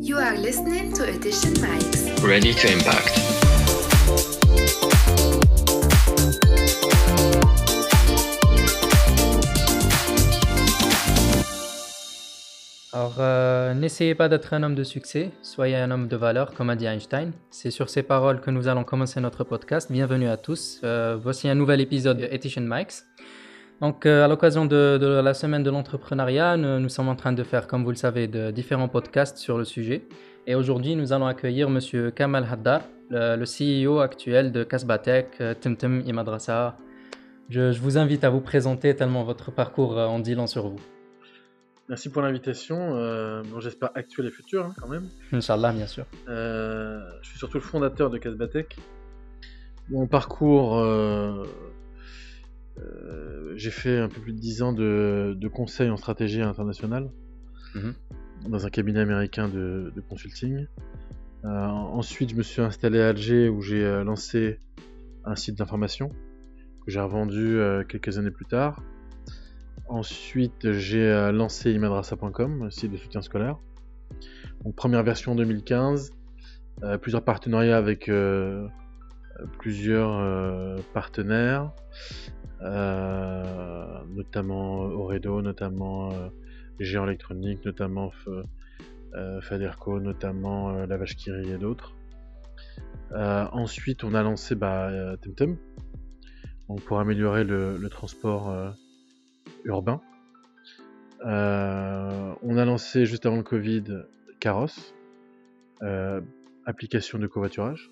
You are listening to Edition Mics. Ready to impact. Alors, euh, n'essayez pas d'être un homme de succès, soyez un homme de valeur, comme a dit Einstein. C'est sur ces paroles que nous allons commencer notre podcast. Bienvenue à tous. Euh, voici un nouvel épisode de Etition Mikes. Donc, euh, à l'occasion de, de la semaine de l'entrepreneuriat, nous, nous sommes en train de faire, comme vous le savez, de différents podcasts sur le sujet. Et aujourd'hui, nous allons accueillir Monsieur Kamal Haddar, le, le CEO actuel de Kasbatek, euh, Temtem et Madrasa. Je, je vous invite à vous présenter tellement votre parcours euh, en dit long sur vous. Merci pour l'invitation. Euh, bon, J'espère actuel et futur hein, quand même. Inch'Allah, bien sûr. Euh, je suis surtout le fondateur de Casbatech. Mon parcours, euh, j'ai fait un peu plus de 10 ans de, de conseil en stratégie internationale Mhm. dans un cabinet américain de, de consulting. Euh, ensuite, je me suis installé à Alger où j'ai euh, lancé un site d'information que j'ai revendu quelques années plus tard. Ensuite, j'ai lancé imadrasa.com, un site de soutien scolaire. Donc, première version 2015, euh, plusieurs partenariats avec plusieurs partenaires, euh, notamment Oredo, notamment euh, Géant Électronique, notamment euh, Faderco, notamment euh, La et d'autres. Euh, ensuite, on a lancé bah, euh, Temtem pour améliorer le, transport euh, urbain. Euh, on a lancé juste avant le Covid Caros, euh, application de covoiturage,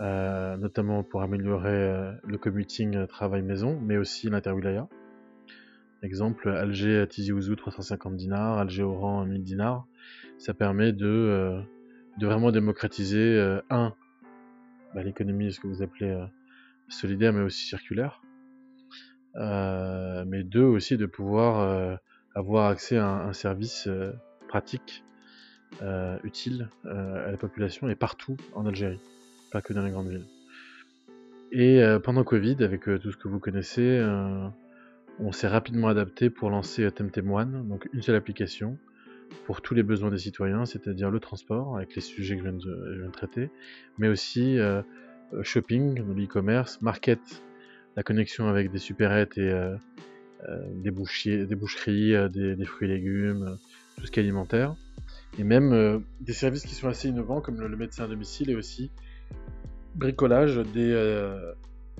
euh, notamment pour améliorer euh, le commuting euh, travail-maison, mais aussi l'interwilaya. Exemple, Alger à Tizi Ouzou 350 dinars, Alger Oran 1000 dinars. Ça permet de, vraiment démocratiser, un, bah, l'économie, ce que vous appelez solidaire, mais aussi circulaire. Mais deux, aussi de pouvoir avoir accès à un, service pratique, utile à la population et partout en Algérie, pas que dans les grandes villes. Et euh, pendant Covid, avec euh, tout ce que vous connaissez, euh, on s'est rapidement adapté pour lancer Temtem One, donc une seule application pour tous les besoins des citoyens, c'est-à-dire le transport, avec les sujets que je viens de, traiter, mais aussi shopping, l'e-commerce, market, la connexion avec des supérettes et des, boucheries, des, fruits et légumes, tout ce qui est alimentaire, et même des services qui sont assez innovants comme le médecin à domicile et aussi bricolage des, euh,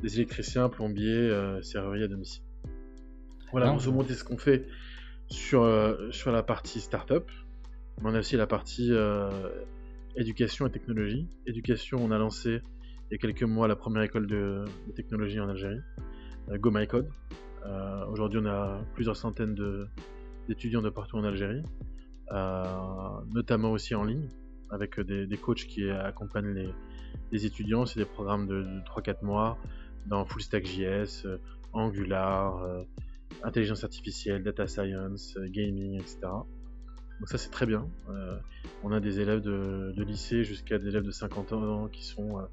des électriciens, plombiers, euh, serruriers à domicile. Voilà, Non, grosso modo, c'est ce qu'on fait sur, euh, sur la partie startup. Mais on a aussi la partie euh, éducation et technologie. Éducation, on a lancé il y a quelques mois la première école de, de technologie en Algérie, Go My Code. Aujourd'hui, on a plusieurs centaines d'étudiants de partout en Algérie, notamment aussi en ligne, avec des, des coachs qui accompagnent les, les étudiants. C'est des programmes de, de 3-4 mois dans Full Stack JS, euh, Angular, euh, intelligence artificielle, data science, euh, gaming, etc. Donc ça c'est très bien. On a des élèves de, lycée jusqu'à des élèves de 50 ans qui sont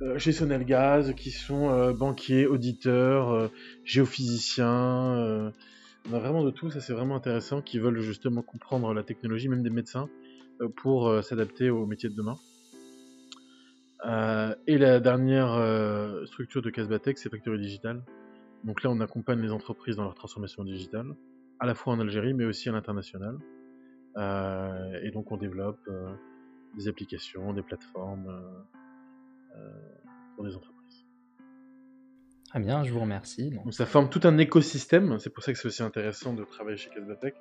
euh, chez Sonelgaz, qui sont banquiers, auditeurs, géophysiciens. on a vraiment de tout, ça c'est vraiment intéressant, qui veulent justement comprendre la technologie, même des médecins, pour s'adapter aux métiers de demain. Euh, et la dernière euh, structure de Casbatech, c'est Factory Digital. Donc là, on accompagne les entreprises dans leur transformation digitale, à la fois en Algérie, mais aussi à l'international. Euh, et donc, on développe des applications, des plateformes pour des entreprises. Très bien, je vous remercie. Donc, ça forme tout un écosystème. C'est pour ça que c'est aussi intéressant de travailler chez Casbatech.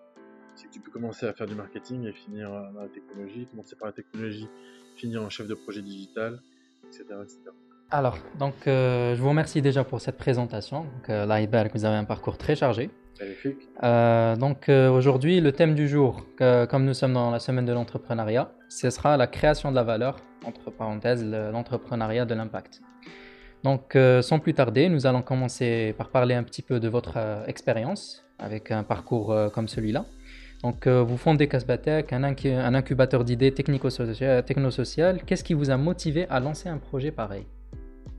C'est que tu peux commencer à faire du marketing et finir dans la technologie, commencer par la technologie, finir en chef de projet digital, etc. etc. Alors, donc, euh, je vous remercie déjà pour cette présentation. Donc, euh, là, Iber, vous avez un parcours très chargé. Magnifique. Euh, donc, euh, aujourd'hui, le thème du jour, comme nous sommes dans la semaine de l'entrepreneuriat, ce sera la création de la valeur, entre parenthèses, le- l'entrepreneuriat de l'impact. Donc, sans plus tarder, nous allons commencer par parler un petit peu de votre expérience avec un parcours comme celui-là. Donc, euh, vous fondez Casbatech, un, incu- un incubateur d'idées technico-socia- technosociales. Qu'est-ce qui vous a motivé à lancer un projet pareil,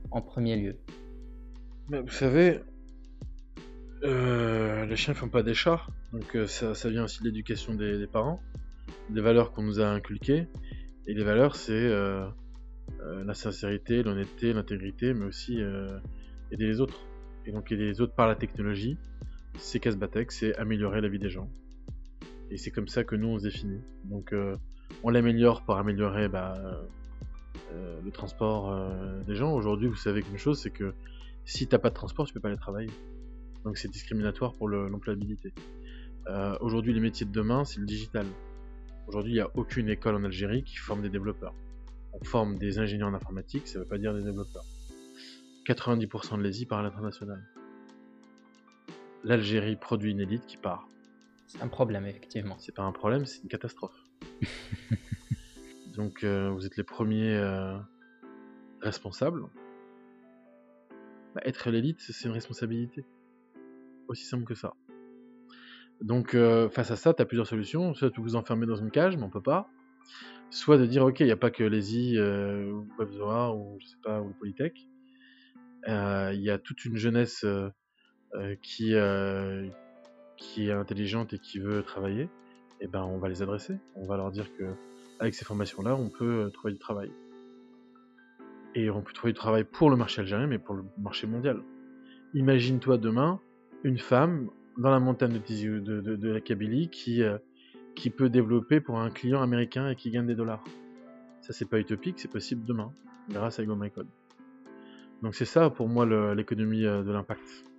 en premier lieu? Mais vous savez, euh, les chiens font pas des chats, donc euh, ça, vient aussi de l'éducation des, parents. des valeurs qu'on nous a inculquées. Et les valeurs, c'est euh, euh, la sincérité, l'honnêteté, l'intégrité, mais aussi euh, aider les autres. Et donc aider les autres par la technologie, c'est Casbatec, c'est améliorer la vie des gens. Et c'est comme ça que nous on se définit. Donc on l'améliore par améliorer bah, le transport des gens. Aujourd'hui, vous savez qu'une chose, c'est que si t'as pas de transport, tu peux pas aller travailler. Donc c'est discriminatoire pour l'employabilité. Aujourd'hui, les métiers de demain, c'est le digital. Aujourd'hui, il n'y a aucune école en Algérie qui forme des développeurs. On forme des ingénieurs en informatique, ça ne veut pas dire des développeurs. 90% de l'Asie part à l'international. L'Algérie produit une élite qui part. C'est un problème, effectivement. C'est pas un problème, c'est une catastrophe. Donc, euh, vous êtes les premiers euh, responsables. Bah, être l'élite, c'est une responsabilité. Aussi simple que ça. Donc euh, face à ça, tu as plusieurs solutions. Soit tu vous enfermer dans une cage, mais on peut pas. Soit de dire ok, il n'y a pas que les euh, ou WebZoa ou je sais pas ou Polytech. Euh, il y a toute une jeunesse qui qui est intelligente et qui veut travailler. Eh ben on va les adresser. On va leur dire que avec ces formations-là, on peut trouver du travail. Et on peut trouver du travail pour le marché algérien, mais pour le marché mondial. Imagine-toi demain une femme dans la montagne de, de, de, la Kabylie qui, euh, qui peut développer pour un client américain et qui gagne des dollars. Ça, c'est pas utopique, c'est possible demain, grâce à Go Code. Donc c'est ça pour moi l'économie euh, de l'impact.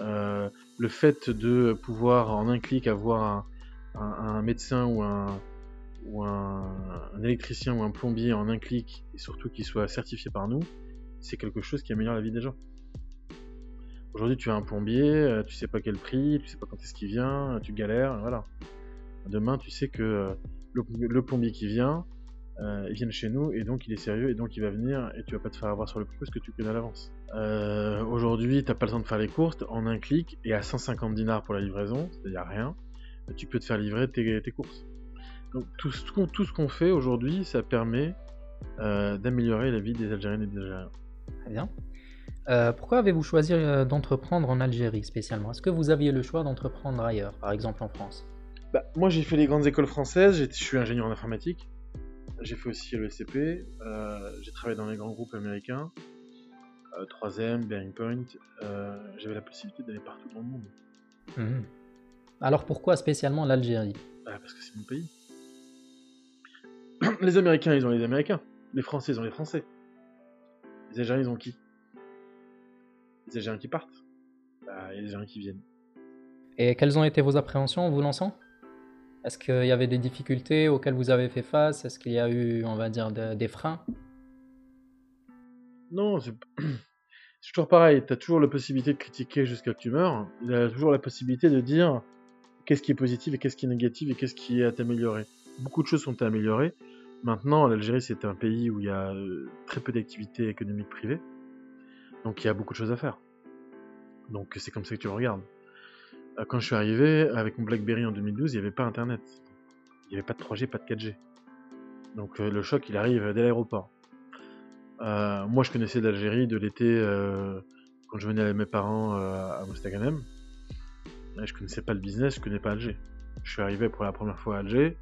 Euh, le fait de pouvoir en un clic avoir un, médecin ou, un, ou un, électricien ou un plombier en un clic et surtout qu'il soit certifié par nous, c'est quelque chose qui améliore la vie des gens. Aujourd'hui, tu as un plombier, euh, tu sais pas quel prix, tu sais pas quand est-ce qu'il vient, tu galères, voilà. Demain, tu sais que euh, le, plombier qui vient, euh, il vient chez nous et donc il est sérieux et donc il va venir et tu vas pas te faire avoir sur le prix parce que tu connais à l'avance. Euh, Aujourd'hui, t'as pas le temps de faire les courses, en un clic et à 150 dinars pour la livraison, c'est-à-dire rien, tu peux te faire livrer tes, courses. Donc tout, tout ce qu'on fait aujourd'hui, ça permet d'améliorer la vie des Algériennes et des Algériens. Très bien. Euh, pourquoi avez-vous choisi euh, d'entreprendre en Algérie spécialement? Est-ce que vous aviez le choix d'entreprendre ailleurs, par exemple en France? Bah, Moi j'ai fait les grandes écoles françaises, je suis ingénieur en informatique, j'ai fait aussi le SCP, euh, j'ai travaillé dans les grands groupes américains, 3M, Bearing Point, j'avais la possibilité d'aller partout dans le monde. Mhm. Alors pourquoi spécialement l'Algérie? Bah, Parce que c'est mon pays. Les Américains ils ont les Américains, les Français ils ont les Français. Les Algériens ils ont qui? Des gens qui partent. Bah, il y a des gens qui viennent. Et quelles ont été vos appréhensions en vous lançant? Est-ce qu'il y avait des difficultés auxquelles vous avez fait face? Est-ce qu'il y a eu, on va dire, des freins? Non, c'est toujours pareil. Tu as toujours la possibilité de critiquer jusqu'à que tu meurs. Il y a toujours la possibilité de dire qu'est-ce qui est positif et qu'est-ce qui est négatif et qu'est-ce qui est à améliorer. Beaucoup de choses sont à améliorer. Maintenant, l'Algérie, c'est un pays où il y a euh, très peu d'activités économiques privées. Donc il y a beaucoup de choses à faire. Donc c'est comme ça que tu le regardes. Euh, quand je suis arrivé avec mon BlackBerry en 2012, il n'y avait pas Internet. Il n'y avait pas de 3G, pas de 4G. Donc euh, le choc, il arrive dès l'aéroport. Euh, moi, je connaissais l'Algérie de l'été quand je venais avec mes parents à Mostaganem. Je connaissais pas le business, je connais pas Alger. Je suis arrivé pour la première fois à Alger.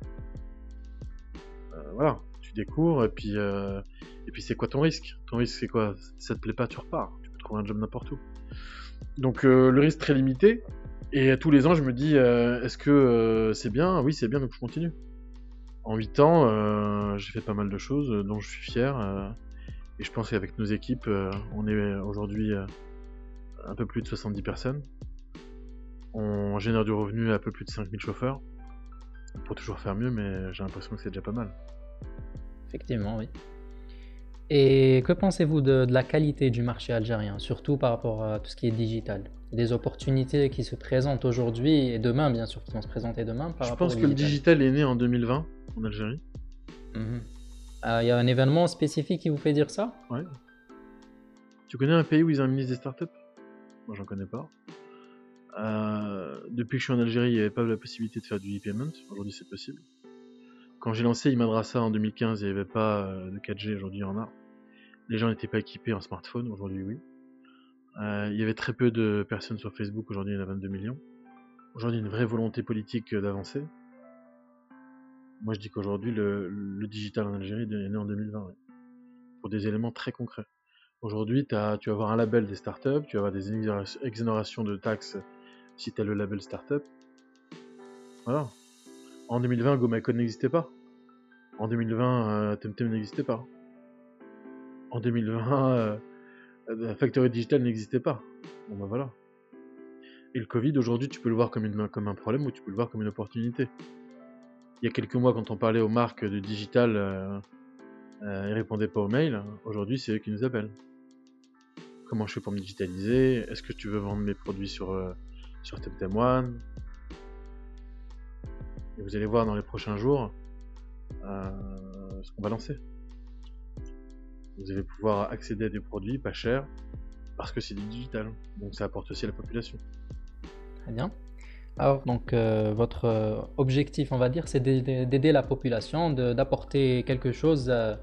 voilà, tu découvres et puis et puis c'est quoi ton risque? Ton risque c'est quoi? Si ça te plaît pas, tu repars. Tu peux trouver un job n'importe où. Donc le risque très limité. Et tous les ans, je me dis, euh, est-ce que euh, c'est bien? Oui, c'est bien, donc je continue. En 8 ans, j'ai fait pas mal de choses dont je suis fier. et je pense qu'avec nos équipes, on est aujourd'hui un peu plus de 70 personnes. On génère du revenu à un peu plus de 5000 chauffeurs. On peut toujours faire mieux, mais j'ai l'impression que c'est déjà pas mal. Effectivement, oui. Et que pensez-vous de, la qualité du marché algérien, surtout par rapport à tout ce qui est digital? Des opportunités qui se présentent aujourd'hui et demain, bien sûr, qui vont se présenter demain par Je pense que le digital est né en 2020 en Algérie. Mhm. Ah, il y a un événement spécifique qui vous fait dire ça? Ouais. Tu connais un pays où ils ont un ministre des startups? Moi, j'en connais pas. Euh, depuis que je suis en Algérie, il n'y avait pas la possibilité de faire du e-payment. Aujourd'hui, c'est possible. Quand j'ai lancé Imadrasa en 2015, il n'y avait pas euh, de 4G. Aujourd'hui, il y en a. Les gens n'étaient pas équipés en smartphone, aujourd'hui oui. Euh, il y avait très peu de personnes sur Facebook, aujourd'hui il y en a 22 millions. Aujourd'hui, une vraie volonté politique d'avancer. Moi, je dis qu'aujourd'hui, le, digital en Algérie est né en 2020, ouais. pour des éléments très concrets. Aujourd'hui, tu vas avoir un label des startups, tu vas avoir des exonéra- exonérations de taxes si tu as le label startup. Voilà. En 2020, GoMyCode n'existait pas. En 2020, euh, TemTem n'existait pas. En 2020, euh, euh, Factory Digital n'existait pas. Bon ben voilà. Et le Covid, aujourd'hui, tu peux le voir comme un problème ou tu peux le voir comme une opportunité. Il y a quelques mois, quand on parlait aux marques de digital, euh, euh, ils répondaient pas aux mails. Aujourd'hui, c'est eux qui nous appellent. Comment je fais pour me digitaliser? Est-ce que tu veux vendre mes produits sur, euh, sur Temtem One Et vous allez voir dans les prochains jours euh, ce qu'on va lancer. Vous allez pouvoir accéder à des produits pas chers parce que c'est du digital. Donc ça apporte aussi à la population. Très bien. Alors, donc, euh, votre euh, objectif, on va dire, c'est d'aider la population, de- d'apporter quelque chose euh,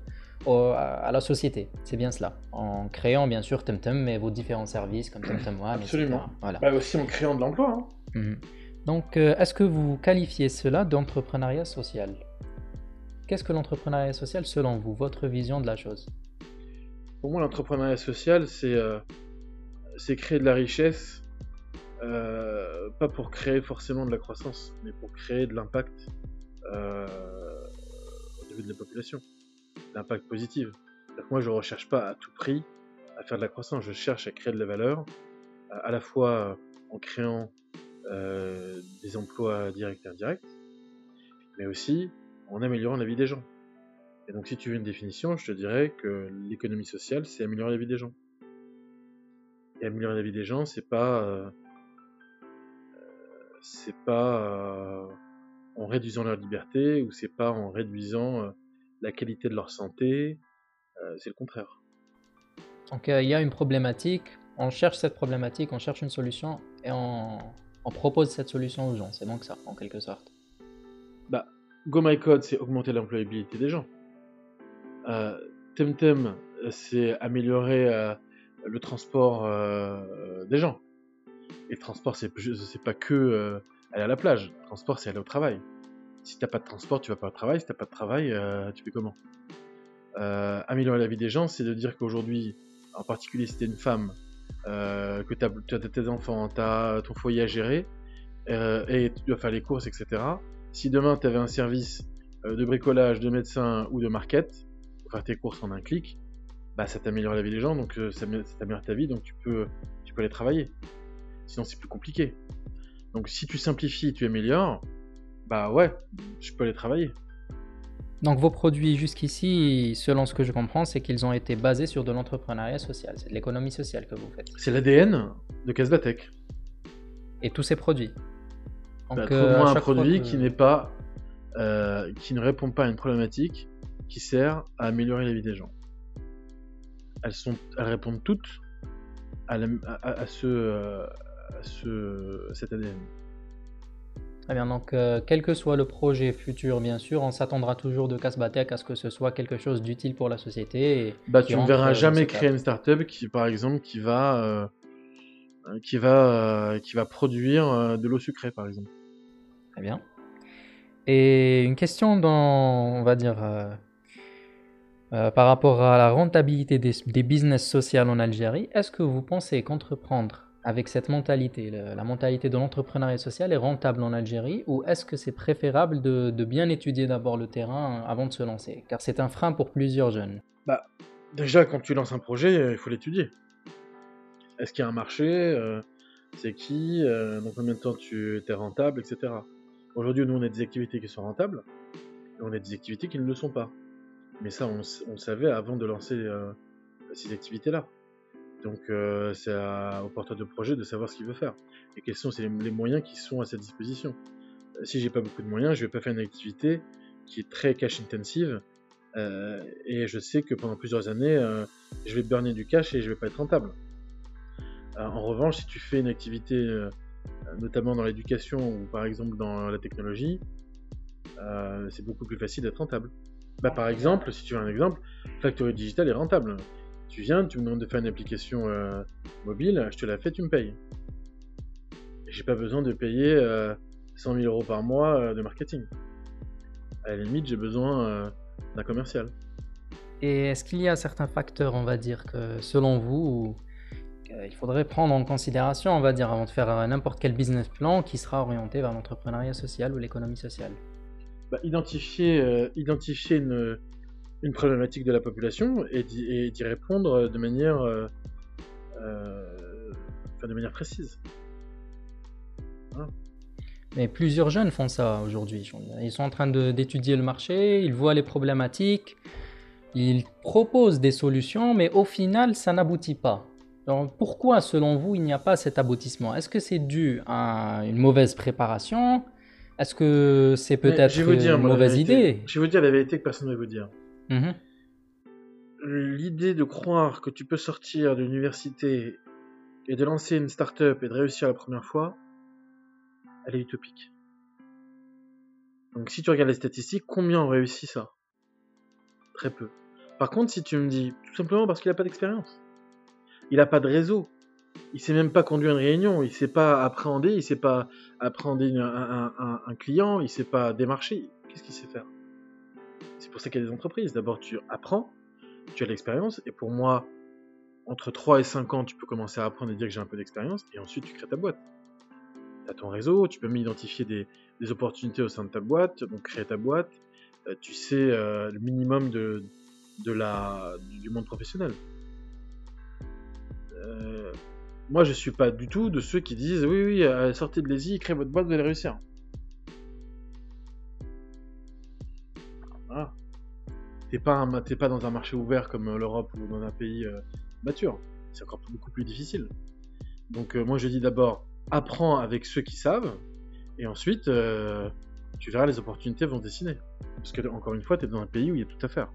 au- à la société. C'est bien cela. En créant, bien sûr, TemTem et vos différents services comme TemTem One, etc. Absolument. Voilà. Bah aussi en créant de l'emploi. hein. Mhm. Donc, euh, est-ce que vous qualifiez cela d'entrepreneuriat social? Qu'est-ce que l'entrepreneuriat social selon vous, votre vision de la chose? Pour moi, l'entrepreneuriat social, c'est euh, créer de la richesse, euh, pas pour créer forcément de la croissance, mais pour créer de l'impact euh, au niveau de la population, l'impact positif. Moi, je ne recherche pas à tout prix à faire de la croissance, je cherche à créer de la valeur, à la fois en créant des emplois directs et indirects, mais aussi en améliorant la vie des gens. Et donc, si tu veux une définition, je te dirais que l'économie sociale, c'est améliorer la vie des gens. Et améliorer la vie des gens, c'est pas, euh, c'est pas euh, en réduisant leur liberté ou c'est pas en réduisant euh, la qualité de leur santé. c'est le contraire. Donc, il y a une problématique, on cherche cette problématique, on cherche une solution et on, on propose cette solution aux gens. C'est donc ça, en quelque sorte. Bah, Go My Code, c'est augmenter l'employabilité des gens. Euh, Temtem, euh, c'est améliorer euh, le transport euh, des gens. Et transport, c'est pas que aller à la plage. Transport, c'est aller au travail. Si t'as pas de transport, tu vas pas au travail. Si t'as pas de travail, tu fais comment? Améliorer la vie des gens, c'est de dire qu'aujourd'hui, en particulier si t'es une femme, que t'as as tes enfants, t'as ton foyer à gérer, et tu dois faire les courses, etc. Si demain tu avais un service de bricolage, de médecin ou de market, faire tes courses en un clic, bah ça t'améliore la vie des gens, donc euh, ça m'é- ça t'améliore ta vie, donc tu peux, tu peux aller travailler. Sinon c'est plus compliqué. Donc si tu simplifies, tu améliores, bah ouais, je peux aller travailler. Donc, vos produits jusqu'ici, selon ce que je comprends, c'est qu'ils ont été basés sur de l'entrepreneuriat social. C'est de l'économie sociale que vous faites. C'est l'ADN de Casbatech. Et tous ces produits. Donc, Bah, euh, un produit que- qui n'est pas, euh, qui ne répond pas à une problématique qui sert à améliorer la vie des gens. Elles sont, elles répondent toutes à, la- à- à ce, euh, à ce, cet ADN. Très bien, donc euh, quel que soit le projet futur, bien sûr, on s'attendra toujours de Casbatech à ce que ce soit quelque chose d'utile pour la société. Et Bah, tu ne verras euh, jamais créer une startup qui, par exemple, qui va, euh, qui va, euh, qui va produire de l'eau sucrée, par exemple. Très bien. Et une question dans, on va dire, euh, par rapport à la rentabilité des, business sociaux en Algérie, est-ce que vous pensez qu'entreprendre avec cette mentalité, la mentalité de l'entrepreneuriat social est rentable en Algérie ou est-ce que c'est préférable de, bien étudier d'abord le terrain avant de se lancer? Car c'est un frein pour plusieurs jeunes. Déjà, quand tu lances un projet, euh, il faut l'étudier. Est-ce qu'il y a un marché euh, C'est qui Dans combien de temps tu es rentable, etc. Aujourd'hui, nous, on a des activités qui sont rentables, et on a des activités qui ne le sont pas. Mais ça, on, savait avant de lancer euh, ces activités-là. Donc, euh, c'est au porteur de projet de savoir ce qu'il veut faire et quels sont les, moyens qui sont à sa disposition. Euh, Si j'ai pas beaucoup de moyens, je vais pas faire une activité qui est très cash intensive et je sais que pendant plusieurs années, je vais burner du cash et je vais pas être rentable. En revanche, si tu fais une activité, notamment dans l'éducation ou par exemple dans la technologie, c'est beaucoup plus facile d'être rentable. Bah, par exemple, si tu veux un exemple, Factory Digital est rentable. Tu viens, tu me demandes de faire une application euh, mobile, je te la fais, tu me payes. J'ai pas besoin de payer euh, 100 000 euros par mois euh, de marketing. À la limite, j'ai besoin euh, d'un commercial. Et est-ce qu'il y a certains facteurs, on va dire, que selon vous, il faudrait prendre en considération, on va dire, avant de faire n'importe quel business plan qui sera orienté vers l'entrepreneuriat social ou l'économie sociale? Bah, identifier, euh, identifier une, une, problématique de la population et d'y répondre de manière, euh, euh, de manière précise. Mais plusieurs jeunes font ça aujourd'hui. Ils sont en train d'étudier le marché, ils voient les problématiques, ils proposent des solutions, mais au final, ça n'aboutit pas. Pourquoi, selon vous, il n'y a pas cet aboutissement? Est-ce que c'est dû à une mauvaise préparation? Est-ce que c'est peut-être une mauvaise idée? Je vais vous dire la vérité que personne ne va vous dire. Mhm. L'idée de croire que tu peux sortir de l'université et de lancer une start-up et de réussir la première fois, elle est utopique. Donc si tu regardes les statistiques, combien ont réussi ça? Très peu. Par contre, si tu me dis, tout simplement parce qu'il n'a pas d'expérience, il n'a pas de réseau, il sait même pas conduire une réunion, il sait pas appréhender, il sait pas appréhender un, client, il sait pas démarcher, qu'est-ce qu'il sait faire? C'est pour ça qu'il y a des entreprises. D'abord, tu apprends, tu as l'expérience, et pour moi, entre 3 et 5 ans, tu peux commencer à apprendre et dire que j'ai un peu d'expérience, et ensuite tu crées ta boîte tu ton réseau, tu peux même identifier des, opportunités au sein de ta boîte, donc créer ta boîte, euh, tu sais euh, le minimum de, de la, du monde professionnel. Euh, moi, je suis pas du tout de ceux qui disent oui, oui, sortez de l'ESI, créez votre boîte, vous allez réussir. Voilà. T'es pas, pas dans un marché ouvert comme l'Europe ou dans un pays mature. C'est encore beaucoup plus difficile. Donc, moi, je dis d'abord, apprends avec ceux qui savent, et ensuite, euh, tu verras, les opportunités vont dessiner. Parce que, encore une fois, tu es dans un pays où il y a tout à faire.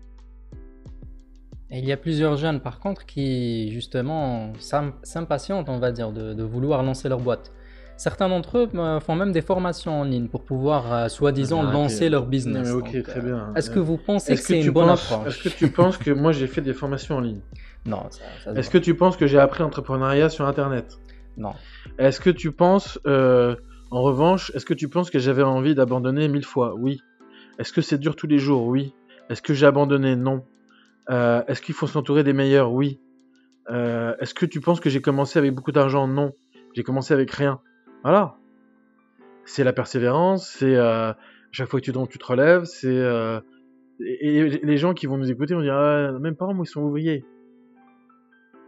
Et il y a plusieurs jeunes, par contre, qui, justement, s'impatientent, on va dire, de, vouloir lancer leur boîte. Certains d'entre eux euh, font même des formations en ligne pour pouvoir, euh, soi-disant, ah, lancer leur business. ok, très bien. Est-ce que vous pensez que, c'est une bonne approche Est-ce que tu penses que moi j'ai fait des formations en ligne? Non. Est-ce que tu penses que j'ai appris l'entrepreneuriat sur Internet? Non. Est-ce que tu penses, euh, en revanche, est-ce que tu penses que j'avais envie d'abandonner mille fois? Oui. Est-ce que c'est dur tous les jours? Oui. Est-ce que j'ai abandonné? Non. Euh, est-ce qu'il faut s'entourer des meilleurs? Oui. Euh, est-ce que tu penses que j'ai commencé avec beaucoup d'argent? Non. J'ai commencé avec rien. Voilà. C'est la persévérance, c'est chaque fois que tu tombes, tu te relèves, c'est et, les gens qui vont nous écouter vont dire ah, même parents moi ils sont ouvriers.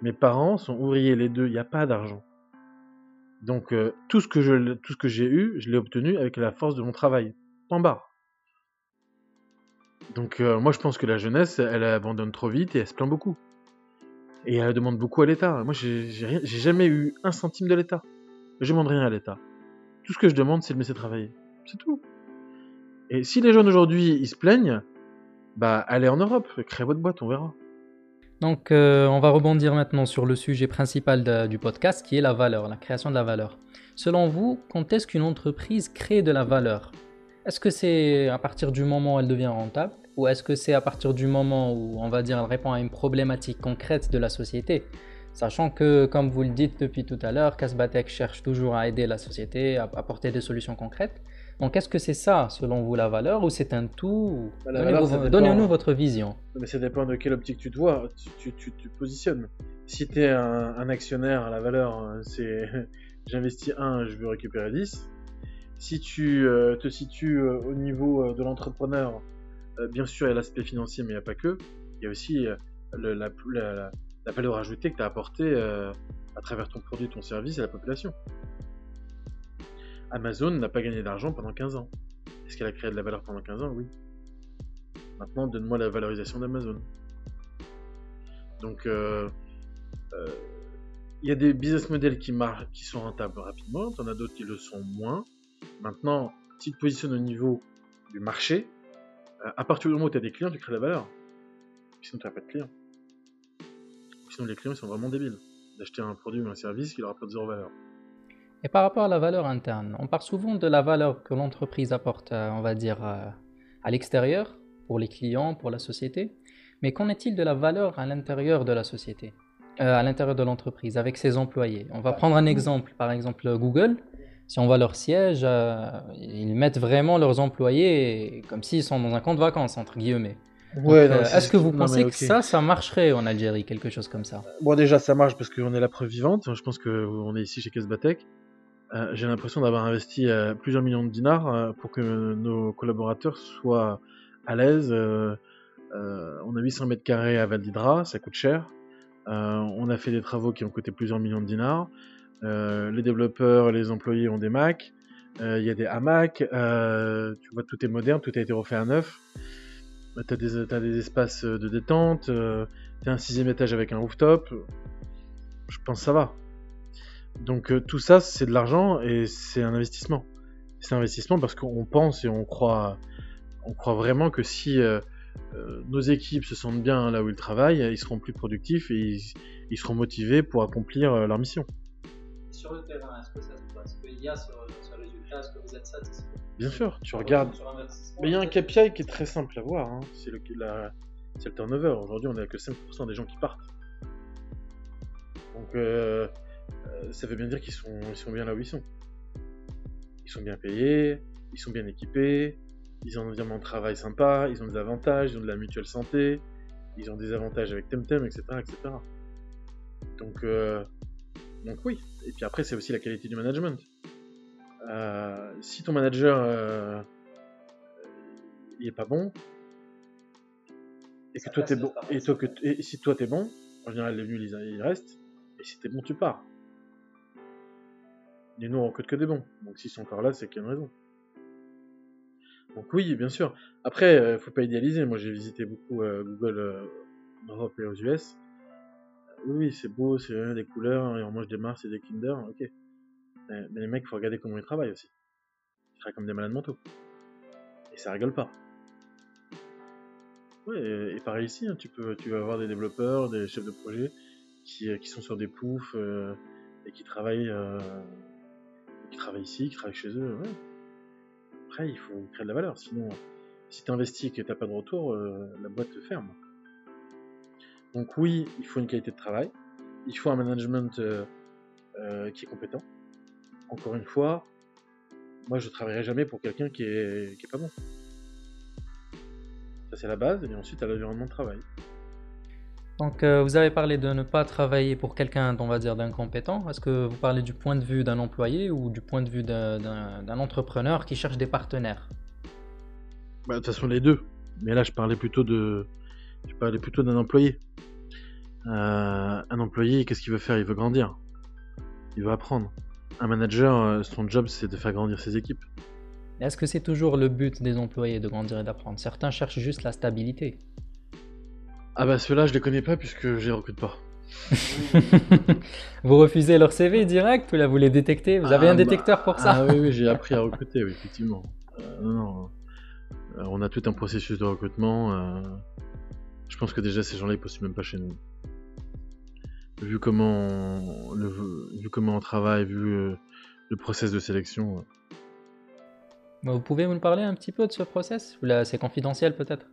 Mes parents sont ouvriers les deux, il n'y a pas d'argent. Donc euh, tout ce que j'ai eu, je l'ai obtenu avec la force de mon travail. En bas. Donc euh, moi je pense que la jeunesse, elle abandonne trop vite et elle se plaint beaucoup. Et elle demande beaucoup à l'État. Moi j'ai jamais eu un centime de l'État. Je demande rien à l'État. Tout ce que je demande, c'est de me laisser travailler. C'est tout. Et si les jeunes aujourd'hui ils se plaignent, bah allez en Europe, créez votre boîte, on verra. Donc, euh, on va rebondir maintenant sur le sujet principal du podcast qui est la valeur, la création de la valeur. Selon vous, quand est-ce qu'une entreprise crée de la valeur? Est-ce que c'est à partir du moment où elle devient rentable ou est-ce que c'est à partir du moment où, on va dire, elle répond à une problématique concrète de la société? Sachant que, comme vous le dites depuis tout à l'heure, Casbatec cherche toujours à aider la société, à apporter des solutions concrètes. Donc, est-ce que c'est ça, selon vous, la valeur, ou c'est un tout? Donnez-nous votre vision. Mais ça dépend de quelle optique tu te vois, tu, te positionnes. Si tu es un, actionnaire, la valeur, hein, c'est j'investis 1, je veux récupérer 10. Si tu euh, te situes euh, au niveau euh, de l'entrepreneur, bien sûr, il y a l'aspect financier, mais il n'y a pas que. Il y a aussi la, valeur ajoutée que tu as apportée à travers ton produit, ton service à la population. Amazon n'a pas gagné d'argent pendant 15 ans. Est-ce qu'elle a créé de la valeur pendant 15 ans? Oui. Maintenant, donne-moi la valorisation d'Amazon. Donc, il y a des business models qui, qui sont rentables rapidement, en as d'autres qui le sont moins. Maintenant, si tu te positionnes au niveau du marché, euh, à partir du moment où tu as des clients, tu crées de la valeur. Sinon, tu n'as pas de clients. Sinon, les clients ils sont vraiment débiles d'acheter un produit ou un service qui leur apporte zéro valeur. Et par rapport à la valeur interne, on parle souvent de la valeur que l'entreprise apporte, euh, on va dire, euh, à l'extérieur, pour les clients, pour la société. Mais qu'en est-il de la valeur à l'intérieur de la société, euh, à l'intérieur de l'entreprise, avec ses employés? On va prendre un exemple, par exemple Google. Si on voit leur siège, euh, ils mettent vraiment leurs employés comme s'ils sont dans un camp de vacances, entre guillemets. Ouais, euh, Est-ce que vous non, pensez que ça, ça marcherait en Algérie, quelque chose comme ça? Bon, déjà, ça marche parce qu'on est la preuve vivante. Je pense qu'on est ici chez Casbatech. Euh, J'ai l'impression d'avoir investi euh, plusieurs millions de dinars pour que nos collaborateurs soient à l'aise. On a 800 mètres carrés à Val d'Hydra, ça coûte cher. On a fait des travaux qui ont coûté plusieurs millions de dinars. Euh, les développeurs, les employés ont des Macs. Euh, Il y a des hamacs. Euh, tu vois, tout est moderne, tout a été refait à neuf. T'as des, t'as des espaces de détente. T'as un sixième étage avec un rooftop. Je pense que ça va. Donc tout ça, c'est de l'argent et c'est un investissement. C'est un investissement parce qu'on pense et on croit, on croit vraiment que si nos équipes se sentent bien là où ils travaillent, ils seront plus productifs et ils, seront motivés pour accomplir leur mission. Sur le terrain, est-ce que ça se passe Est-ce qu'il y a ce, résultat Est-ce que vous êtes satisfait Bien sûr, tu regardes. Mais il y a un KPI qui est très simple à voir, hein. c'est le, la- le turnover. Aujourd'hui, on n'a que 5% des gens qui partent. Donc, euh, euh, ça veut bien dire qu'ils sont, ils sont bien là où ils sont. Ils sont bien payés, ils sont bien équipés, ils ont un environnement de travail sympa, ils ont des avantages, ils ont de la mutuelle santé, ils ont des avantages avec Temtem, etc. etc. Donc, euh, donc oui. Et puis après, c'est aussi la qualité du management. Euh, si ton manager euh, il est pas bon, et que Ça toi t'es bon, et, toi, que et si toi t'es bon, en général les nuls ils, restent, et si t'es bon tu pars. Et nous on recrute que des bons, donc s'ils sont encore là c'est qu'il y a une raison. Donc oui, bien sûr. Après, euh, faut pas idéaliser. Moi j'ai visité beaucoup euh, Google en Europe et aux US. Oui, c'est beau, c'est des couleurs, et on mange des Mars et des Kinder, ok. Mais, les mecs, faut regarder comment ils travaillent aussi. Ils travaillent comme des malades mentaux. Et ça rigole pas. Ouais, et, pareil ici, hein, tu, peux, tu vas avoir des développeurs, des chefs de projet qui, euh, sont sur des poufs euh, et qui travaillent, euh, qui travaillent ici, qui travaillent chez eux. Ouais. Après, il faut créer de la valeur. Sinon, si tu investis et que t'as pas de retour, la boîte te ferme. Donc oui, il faut une qualité de travail. Il faut un management euh, euh, qui est compétent. Encore une fois, moi je travaillerai jamais pour quelqu'un qui est, qui est pas bon. Ça c'est la base, et ensuite à l'environnement de travail. Donc, euh, vous avez parlé de ne pas travailler pour quelqu'un, on va dire, d'incompétent. Est-ce que vous parlez du point de vue d'un employé ou du point de vue d'un- d'un d'un entrepreneur qui cherche des partenaires? Bah, de toute façon les deux. Mais là je parlais plutôt de, je parlais plutôt d'un employé. Euh, un employé, qu'est-ce qu'il veut faire? Il veut grandir. Il veut apprendre. Un manager, euh, son job c'est de faire grandir ses équipes. Est-ce que c'est toujours le but des employés de grandir et d'apprendre? Certains cherchent juste la stabilité. Ah bah ceux-là je les connais pas puisque je les recrute pas. vous refusez leur CV direct ou là vous les détectez? Vous avez Ah un bah, détecteur pour ça? Ah oui, oui, j'ai appris à recruter, oui, effectivement. Euh, non, non. Euh, on a tout un processus de recrutement. Je pense que déjà ces gens-là ils postulent même pas chez nous. Vu comment on, le, vu comment on travaille, vu euh, le process de sélection. Bah, Vous pouvez nous parler un petit peu de ce process? Ou là c'est confidentiel peut-être?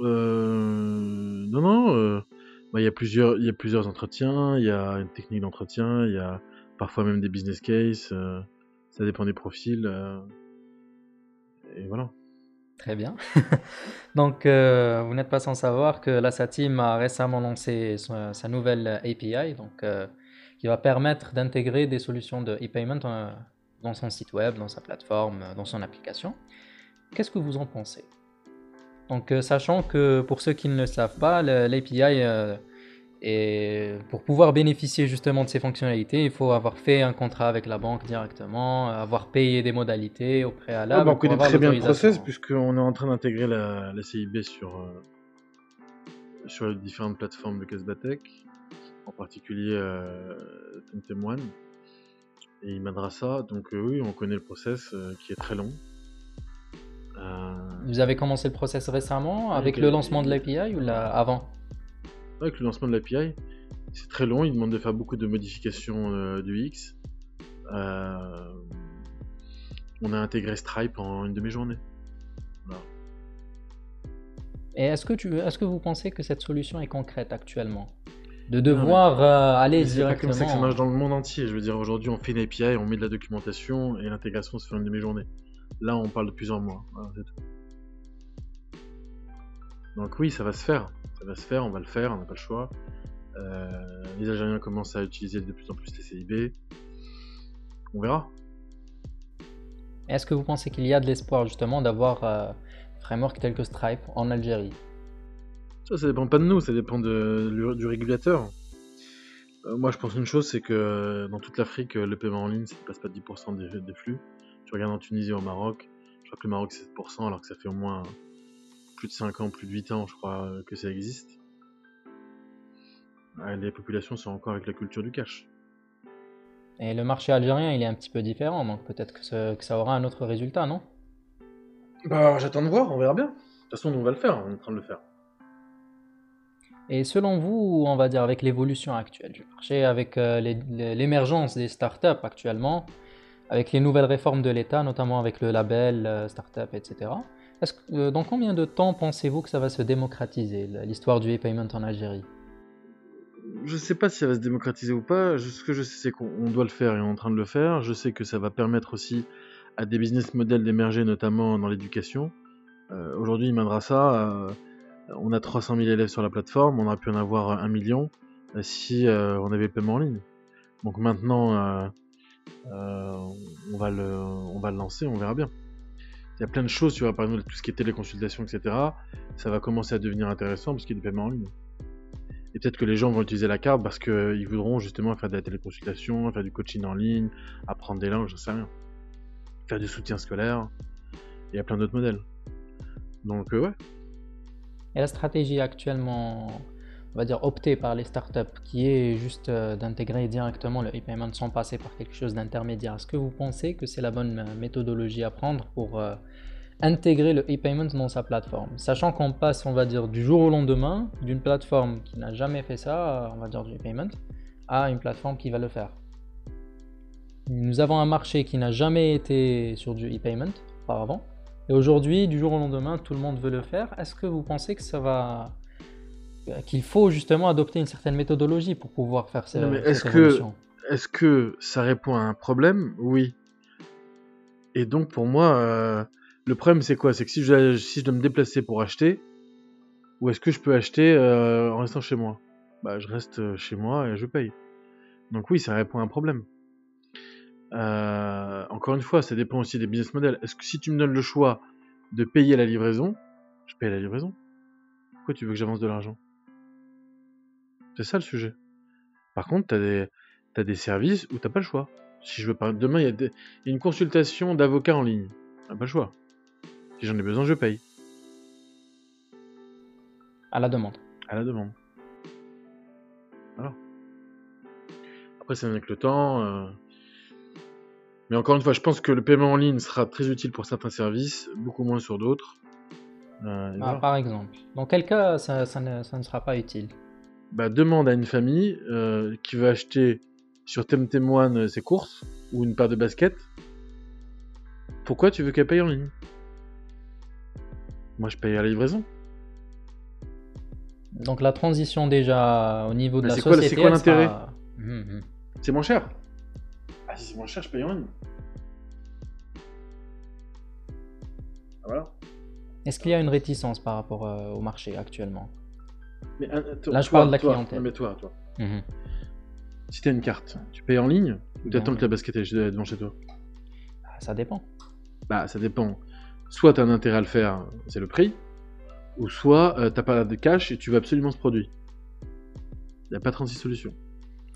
Euh, non, non. euh, bah, Il y a plusieurs, il y a plusieurs entretiens. Il y a une technique d'entretien. Il y a parfois même des business cases. euh, ça dépend des profils. et voilà. Très bien. Donc, euh, vous n'êtes pas sans savoir que la Team a récemment lancé sa, nouvelle API, donc, euh, qui va permettre d'intégrer des solutions de e-payment euh, dans son site web, dans sa plateforme, dans son application. Qu'est-ce que vous en pensez? Donc, sachant que pour ceux qui ne le savent pas, l'API, et pour pouvoir bénéficier justement de ces fonctionnalités, il faut avoir fait un contrat avec la banque directement, avoir payé des modalités au préalable. Ah, bah, on connaît très bien le process puisqu'on est en train d'intégrer la, la CIB sur, euh, sur les différentes plateformes de Casbatech, en particulier euh, Temtem One et Madrasa. Donc euh, oui, on connaît le process euh, qui est très long. Vous avez commencé le process récemment avec le lancement de l'API ou là, avant? Avec le lancement de l'API, c'est très long, il demande de faire beaucoup de modifications euh, du X. Euh, on a intégré Stripe en une demi-journée. Voilà. Et est-ce que, tu, est-ce que vous pensez que cette solution est concrète actuellement? De devoir euh, aller Mais C'est pas comme ça que ça directement. marche dans le monde entier. Je veux dire, aujourd'hui, on fait une API, on met de la documentation et l'intégration se fait en une demi-journée. Là, on parle de plusieurs mois. Voilà, c'est tout. Donc oui, ça va se faire. Ça va se faire, on va le faire, on n'a pas le choix. Euh, les Algériens commencent à utiliser de plus en plus les CIB. On verra. Est-ce que vous pensez qu'il y a de l'espoir justement d'avoir euh, un framework tel que Stripe en Algérie? Ça, ça dépend pas de nous, ça dépend de- du, du régulateur. Euh, moi, je pense une chose, c'est que euh, dans toute l'Afrique, euh, le paiement en ligne, ça ne passe pas 10% des, des flux. Tu regardes en Tunisie ou au Maroc, je crois que le Maroc c'est 7%, alors que ça fait au moins plus de 5 ans, plus de 8 ans, je crois, euh, que ça existe. Ouais, les populations sont encore avec la culture du cash. Et le marché algérien, il est un petit peu différent, donc peut-être que, ce- que ça aura un autre résultat, non? Bah, j'attends de voir, on verra bien. De toute façon, nous, on va le faire, on est en train de le faire. Et selon vous, on va dire avec l'évolution actuelle du marché, avec euh, l'émergence des startups actuellement, avec les nouvelles réformes de l'État, notamment avec le label euh, startup, etc. Que, euh, dans combien de temps pensez-vous que ça va se démocratiser, l'histoire du e-payment en Algérie? Je sais pas si ça va se démocratiser ou pas. Ce que je sais, c'est qu'on on doit le faire et on est en train de le faire. Je sais que ça va permettre aussi à des business models d'émerger, notamment dans l'éducation. Euh, Aujourd'hui, Madrasa, euh, on a 300 000 élèves sur la plateforme. On aurait pu en avoir un million euh, si euh, on avait le paiement en ligne. Donc maintenant, on va le lancer, on verra bien. Il y a plein de choses, tu vois, par exemple, tout ce qui est téléconsultation, etc. Ça va commencer à devenir intéressant parce qu'il y a du paiement en ligne. Et peut-être que les gens vont utiliser la carte parce qu'ils voudront justement faire de la téléconsultation, faire du coaching en ligne, apprendre des langues, j'en sais rien. Faire du soutien scolaire. Il y a plein d'autres modèles. Donc, euh, ouais. Et la stratégie actuellement, on va dire optée par les startups, qui est juste euh, d'intégrer directement le e-payment sans passer par quelque chose d'intermédiaire, est-ce que vous pensez que c'est la bonne euh, méthodologie à prendre pour euh, intégrer le e-payment dans sa plateforme? Sachant qu'on passe, on va dire, du jour au lendemain, d'une plateforme qui n'a jamais fait ça, on va dire du e-payment, à une plateforme qui va le faire. Nous avons un marché qui n'a jamais été sur du e-payment auparavant. Et aujourd'hui, du jour au lendemain, tout le monde veut le faire. Est-ce que vous pensez que ça va qu'il faut justement adopter une certaine méthodologie pour pouvoir faire ce- Non, mais cette est-ce que- Est-ce que ça répond à un problème? Oui. Et donc, pour moi, euh, le problème, c'est quoi? C'est que si je, si je dois me déplacer pour acheter, ou est-ce que je peux acheter euh, en restant chez moi? Bah, je reste euh, chez moi et je paye. Donc oui, ça répond à un problème. Euh, encore une fois, ça dépend aussi des business models. Est-ce que si tu me donnes le choix de payer la livraison, je paye la livraison? Pourquoi tu veux que j'avance de l'argent? C'est ça le sujet. Par contre, tu as des, t'as des services où t'as pas le choix. Si je veux demain il y, a des- il y a une consultation d'avocat en ligne, t'as pas le choix. Si j'en ai besoin, je paye à la demande à la demande. Voilà. Après, ça vient avec le temps. euh. Mais encore une fois, je pense que le paiement en ligne sera très utile pour certains services, beaucoup moins sur d'autres. Euh, Ah, voilà. Par exemple. Dans quel cas ça, ça ne, ça ne sera pas utile? Bah, demande à une famille euh, qui veut acheter sur Temtem One euh, ses courses ou une paire de baskets. Pourquoi tu veux qu'elle paye en ligne? Moi, je paye à la livraison. Donc la transition déjà au niveau de Mais la société. c'est quoi sera- l'intérêt? Mhm, mhm. C'est moins cher. Ah, si c'est moins cher, je paye en ligne. Ah, Voilà. Est-ce qu'il y a une réticence par rapport euh, au marché actuellement? Mais, euh, toi- Là, je toi- parle de la toi, clientèle. mais toi, toi. Mhm. Si t'as une carte, tu payes en ligne ou t'attends Bien. que la basket est devant chez toi? Ah, Ça dépend. Bah, ça dépend. Soit t'as un intérêt à le faire, c'est le prix, ou soit euh, t'as pas de cash et tu veux absolument ce produit. Y a pas 36 solutions.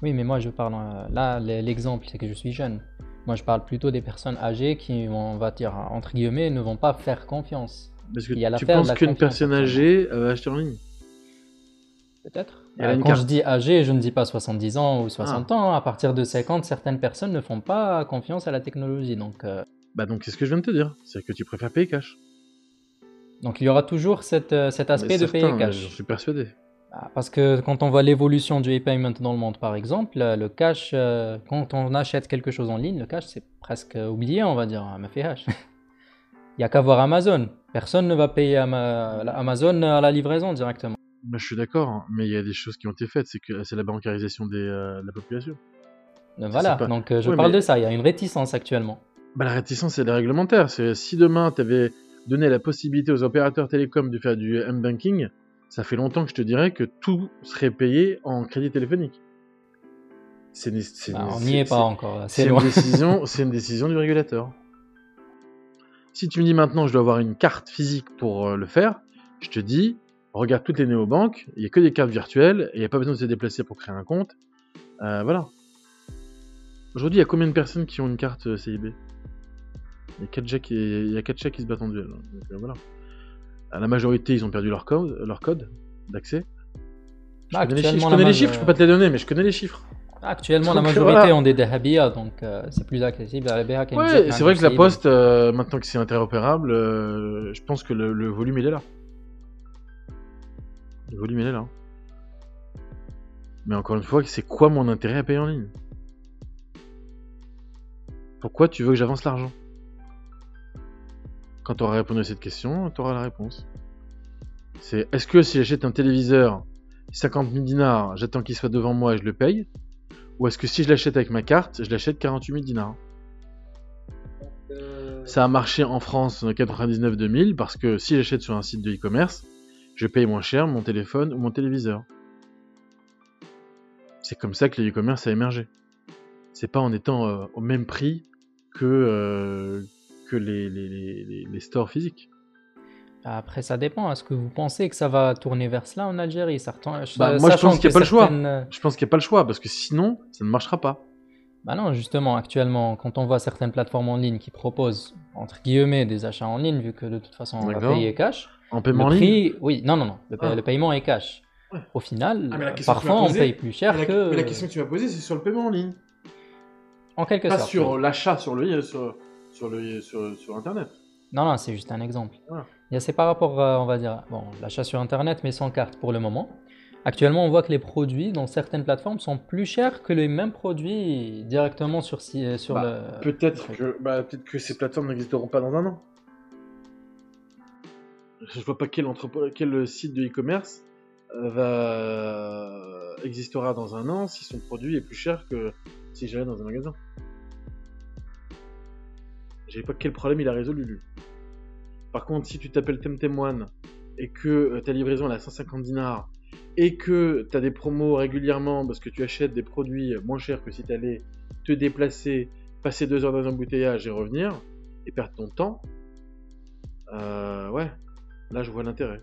Oui, mais moi je parle. euh, là, l'exemple, c'est que je suis jeune. Moi, je parle plutôt des personnes âgées qui, on va dire, entre guillemets, ne vont pas faire confiance. Parce que Il y a tu penses qu'une personne âgée elle va acheter en ligne? Peut-être. Euh, Quand carte. je dis âgé, je ne dis pas 70 ans ou 60 Ah. ans. À partir de 50, certaines personnes ne font pas confiance à la technologie. Donc, euh, Bah donc c'est ce que je viens de te dire. C'est que tu préfères payer cash. donc il y aura toujours cette, euh, cet aspect Mais de payer cash. J'en suis persuadé. Ah, Parce que quand on voit l'évolution du e-payment dans le monde, par exemple, le cash, euh, quand on achète quelque chose en ligne, le cash, c'est presque oublié, on va dire, à ma FH. Il n'y a qu'à voir Amazon. Personne ne va payer Amazon à la livraison directement. Bah, je suis d'accord, hein, mais il y a des choses qui ont été faites, c'est que c'est la bancarisation des, euh, de la population. Donc voilà, pas- donc euh, je Ouais, parle mais- de ça. Il y a une réticence actuellement. Bah, la réticence, c'est réglementaire. C'est si demain tu avais donné la possibilité aux opérateurs télécoms de faire du m-banking, ça fait longtemps que je te dirais que tout serait payé en crédit téléphonique. C'est une- c'est Bah, on n'y est pas encore. C'est une décision, c'est une décision du régulateur. Si tu me dis maintenant je dois avoir une carte physique pour euh, le faire, je te dis regarde toutes les néobanques, il n'y a que des cartes virtuelles et il n'y a pas besoin de se déplacer pour créer un compte. Euh, voilà. Aujourd'hui, il y a combien de personnes qui ont une carte euh, CIB Il y a 4 chats qui, se battent en duel. Donc, euh, voilà. À La majorité, ils ont perdu leur code, leur code d'accès. Je Bah, connais, les, chiffres, je connais la les maj- chiffres, je peux pas te les donner, mais je connais les chiffres. Actuellement, la majorité voilà. ont des Dahabia, donc euh, c'est plus accessible à la Ouais, c'est vrai que la. Poste, euh, maintenant que c'est interopérable, euh, je pense que le, le volume il est là. Le volume il est là. Mais encore une fois, c'est quoi mon intérêt à payer en ligne? Pourquoi tu veux que j'avance l'argent? Quand tu auras répondu à cette question, tu auras la réponse. C'est est-ce que si j'achète un téléviseur 50 000 dinars, j'attends qu'il soit devant moi et je le paye? Ou est-ce que si je l'achète avec ma carte, je l'achète 48 000 dinars? Ça a marché en France en 99-2000 parce que si j'achète sur un site de e-commerce, je paye moins cher mon téléphone ou mon téléviseur. C'est comme ça que le e-commerce a émergé. C'est pas en étant euh, au même prix que, euh, que les, les, les- les- stores physiques. Après, ça dépend. Est-ce que vous pensez que ça va tourner vers cela en Algérie Certains, Bah, moi, je sachant pense qu'il y a pas le choix. euh, Je pense qu'il n'y a pas le choix parce que sinon, ça ne marchera pas. Bah non, justement, actuellement, quand on voit certaines plateformes en ligne qui proposent, entre guillemets, des achats en ligne, vu que de toute façon, on va payer cash, En paiement en le ligne prix, oui, non, non, non, le, pa- Ah. le paiement est cash. Ouais. Au final, Ah, euh, parfois, on paye plus cher Mais la, que... mais la question que tu m'as posée, c'est sur le paiement en ligne. En quelque Pas sorte. sur oui. l'achat sur le sur, sur le sur, sur internet. Non, non, c'est juste un exemple. Voilà. Il y a- C'est par rapport, euh, on va dire, bon, l'achat sur Internet, mais sans carte pour le moment. Actuellement, on voit que les produits dans certaines plateformes sont plus chers que les mêmes produits directement sur, sur Bah, le... Peut-être que, bah, peut-être que ces plateformes n'existeront pas dans un an. Je vois pas quel, site de e-commerce euh, existera dans un an si son produit est plus cher que si j'allais dans un magasin. Je pas quel problème il a résolu lui. Par contre, si tu t'appelles Temtem One et que euh, ta livraison elle est à 150 dinars et que tu as des promos régulièrement parce que tu achètes des produits moins chers que si tu allais te déplacer, passer deux heures dans un embouteillage et revenir, et perdre ton temps, euh, ouais, là je vois l'intérêt.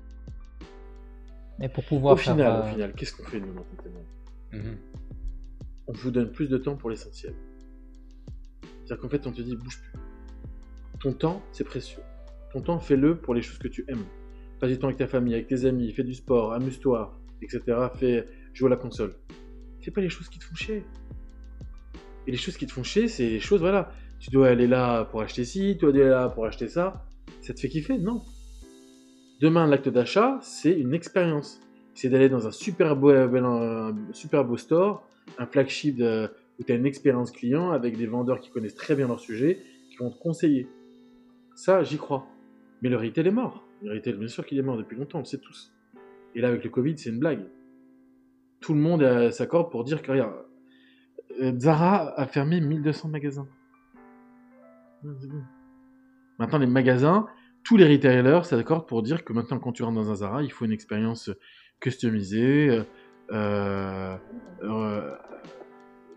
Mais pour pouvoir Au faire... final, euh, au final, qu'est-ce qu'on fait nous dans One mhm. On vous donne plus de temps pour l'essentiel. C'est-à-dire qu'en fait, on te dit bouge plus. Ton temps, c'est précieux. Ton temps, fais-le pour les choses que tu aimes. Passe du temps avec ta famille, avec tes amis, fais du sport, amuse-toi, etc. Fais jouer à la console. Fais pas les choses qui te font chier. Et les choses qui te font chier, c'est les choses, voilà. Tu dois aller là pour acheter ci, tu dois aller là pour acheter ça. Ça te fait kiffer? Non. Demain, l'acte d'achat, c'est une expérience. C'est d'aller dans un super beau, un super store, un flagship où tu as une expérience client avec des vendeurs qui connaissent très bien leur sujet, qui vont te conseiller. Ça, j'y crois. Mais le retail est mort. Le retail, bien sûr qu'il est mort depuis longtemps, on le sait tous. Et là, avec le Covid, c'est une blague. Tout le monde euh, s'accorde pour dire que, regarde, euh, Zara a fermé 1200 magasins. Bon. Maintenant, les magasins, tous les retailers s'accordent pour dire que maintenant, quand tu rentres dans un Zara, il faut une expérience customisée. euh, euh, euh,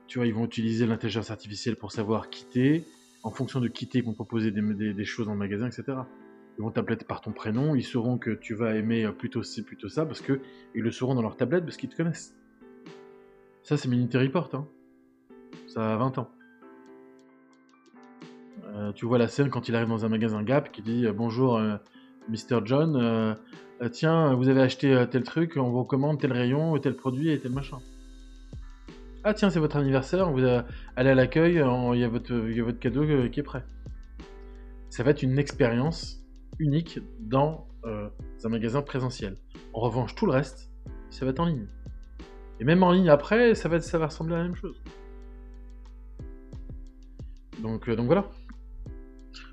tu vois, ils vont utiliser l'intelligence artificielle pour savoir quitter. En fonction de quitter, ils vont proposer des, choses dans le magasin, etc. Ils vont t'appeler par ton prénom, ils sauront que tu vas aimer euh, plutôt ci, plutôt ça, parce que ils le sauront dans leur tablette parce qu'ils te connaissent. Ça, c'est Military Report. Hein. Ça a 20 ans. Euh, tu vois la scène quand il arrive dans un magasin Gap qui dit euh, Bonjour, euh, Mr. John. tiens, vous avez acheté tel truc, on vous recommande tel rayon, tel produit et tel machin. Ah tiens, c'est votre anniversaire, vous allez à l'accueil, il y, y a votre cadeau qui est prêt. Ça va être une expérience unique dans un magasin présentiel. En revanche, tout le reste, ça va être en ligne. Et même en ligne après, ça va, ça va ressembler à la même chose. Donc, donc voilà.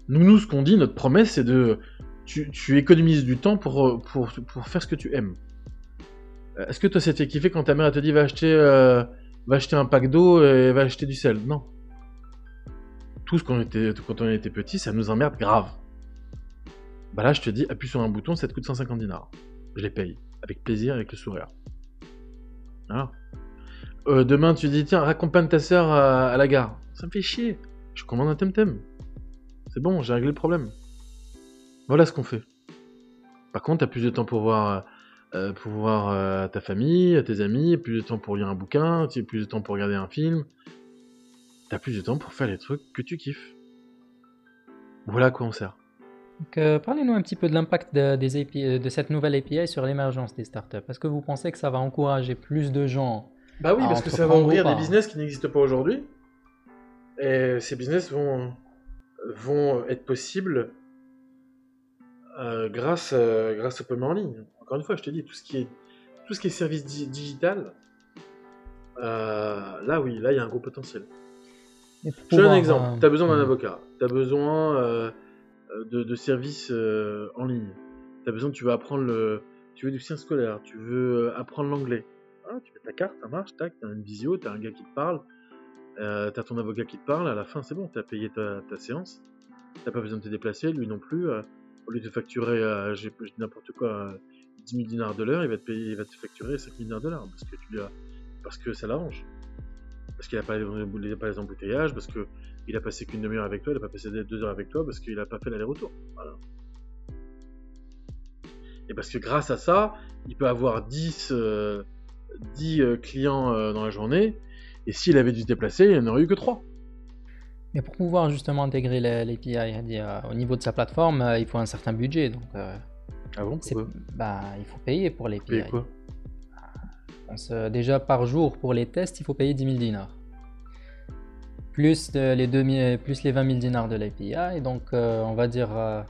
Nous, nous, ce qu'on dit, notre promesse, c'est de. Tu, économises du temps pour, euh, pour, pour faire ce que tu aimes. Euh, Est-ce que toi, ça kiffé quand ta mère te dit va acheter, euh, va acheter un pack d'eau et va acheter du sel? Non. Tout ce qu'on était, quand on était petit, ça nous emmerde grave. Bah là, je te dis, appuie sur un bouton, ça te coûte 150 dinars. Je les paye. Avec plaisir, avec le sourire. Voilà. Demain, tu dis, tiens, raccompagne ta soeur à, à la gare. Ça me fait chier. Je commande un temtem. C'est bon, j'ai réglé le problème. Voilà ce qu'on fait. Par contre, t'as plus de temps pour voir, euh, pour voir euh, ta famille, tes amis, plus de temps pour lire un bouquin, tu as plus de temps pour regarder un film. T'as plus de temps pour faire les trucs que tu kiffes. Voilà à quoi on sert. Donc, euh, parlez-nous un petit peu de l'impact de, des API de cette nouvelle API sur l'émergence des startups. Est-ce que vous pensez que ça va encourager plus de gens Bah oui, À parce que ça va ouvrir des business qui n'existent pas aujourd'hui. Et ces business vont, vont être possibles euh, grâce, euh, grâce au paiement en ligne. Encore une fois, je te dis, tout ce qui est, tout ce qui est service di- digital, euh, là oui, là il y a un gros potentiel. Je te donne un exemple. Tu as besoin d'un avocat. Tu as besoin de, de services en ligne. Tu as besoin, tu veux apprendre le. Tu veux du science scolaire. Tu veux apprendre l'anglais. Ah, tu mets ta carte, ça marche, tac, tu as une visio, tu as un gars qui te parle. Euh, tu as ton avocat qui te parle. À la fin, c'est bon, tu as payé ta, séance. Tu pas besoin de te déplacer, lui non plus. euh, au lieu de facturer, euh, n'importe quoi, euh, 10 000 dinars de l'heure, il va te facturer 5 000 dinars de l'heure parce que tu lui as- parce que ça l'arrange. Parce qu'il a pas les, pas les embouteillages, parce que il a passé qu'une demi-heure avec toi, il a pas passé deux heures avec toi, parce qu'il a pas fait l'aller-retour. Et parce que grâce à ça, il peut avoir 10, euh, 10 euh, clients euh, dans la journée, et s'il avait dû se déplacer, il n'en aurait eu que 3. Mais pour pouvoir justement intégrer la- l'API euh, au niveau de sa plateforme, euh, il faut un certain budget. Donc, euh, Ah bon bah, il faut payer pour l'API. Euh, déjà par jour pour les tests, il faut payer 10 000 dinars. Plus, de- les 2000 plus les 20 000 dinars de l'API. Donc, euh, on va dire, euh,